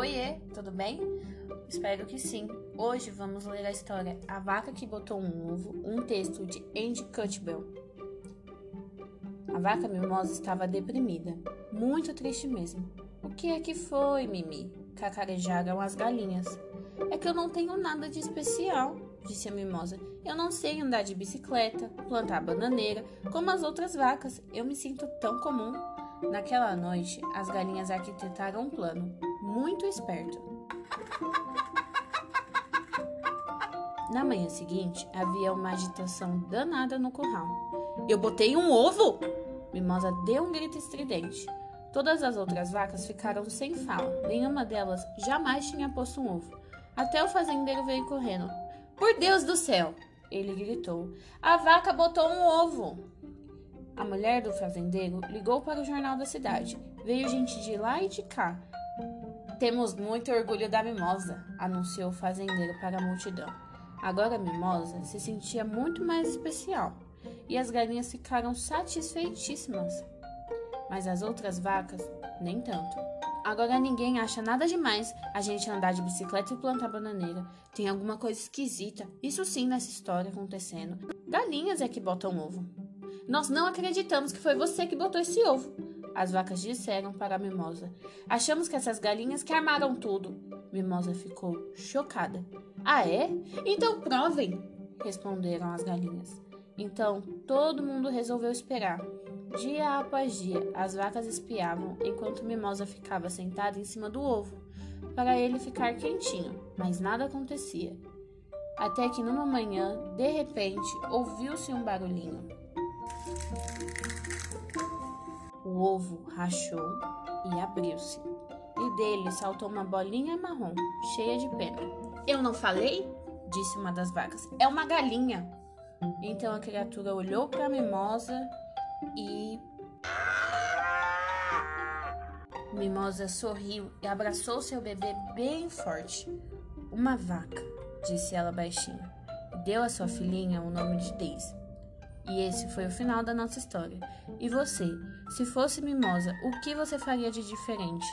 Oiê, tudo bem? Espero que sim. Hoje vamos ler a história A Vaca que Botou um Ovo, um texto de Andy Cutbell. A vaca mimosa estava deprimida, muito triste mesmo. O que é que foi, Mimi? Cacarejaram as galinhas. É que eu não tenho nada de especial, disse a mimosa. Eu não sei andar de bicicleta, plantar bananeira, como as outras vacas. Eu me sinto tão comum. Naquela noite, as galinhas arquitetaram um plano muito esperto. Na manhã seguinte, havia uma agitação danada no curral. Eu botei um ovo! Mimosa deu um grito estridente. Todas as outras vacas ficaram sem fala. Nenhuma delas jamais tinha posto um ovo. Até o fazendeiro veio correndo. Por Deus do céu! Ele gritou. A vaca botou um ovo! A mulher do fazendeiro ligou para o jornal da cidade. Veio gente de lá e de cá. Temos muito orgulho da mimosa, anunciou o fazendeiro para a multidão. Agora a mimosa se sentia muito mais especial e as galinhas ficaram satisfeitíssimas. Mas as outras vacas, nem tanto. Agora ninguém acha nada demais a gente andar de bicicleta e plantar bananeira. Tem alguma coisa esquisita, isso sim, nessa história acontecendo. Galinhas é que botam ovo. Nós não acreditamos que foi você que botou esse ovo. As vacas disseram para a Mimosa. Achamos que essas galinhas que armaram tudo. Mimosa ficou chocada. Ah, é? Então provem, responderam as galinhas. Então todo mundo resolveu esperar. Dia após dia, as vacas espiavam enquanto Mimosa ficava sentada em cima do ovo, para ele ficar quentinho, mas nada acontecia. Até que numa manhã, de repente, ouviu-se um barulhinho. O ovo rachou e abriu-se, e dele saltou uma bolinha marrom, cheia de pena. Eu não falei? disse uma das vacas. É uma galinha. Então a criatura olhou para a mimosa e. Mimosa sorriu e abraçou seu bebê bem forte. Uma vaca, disse ela baixinho, e deu à sua filhinha o nome de Daisy. E esse foi o final da nossa história. E você, se fosse mimosa, o que você faria de diferente?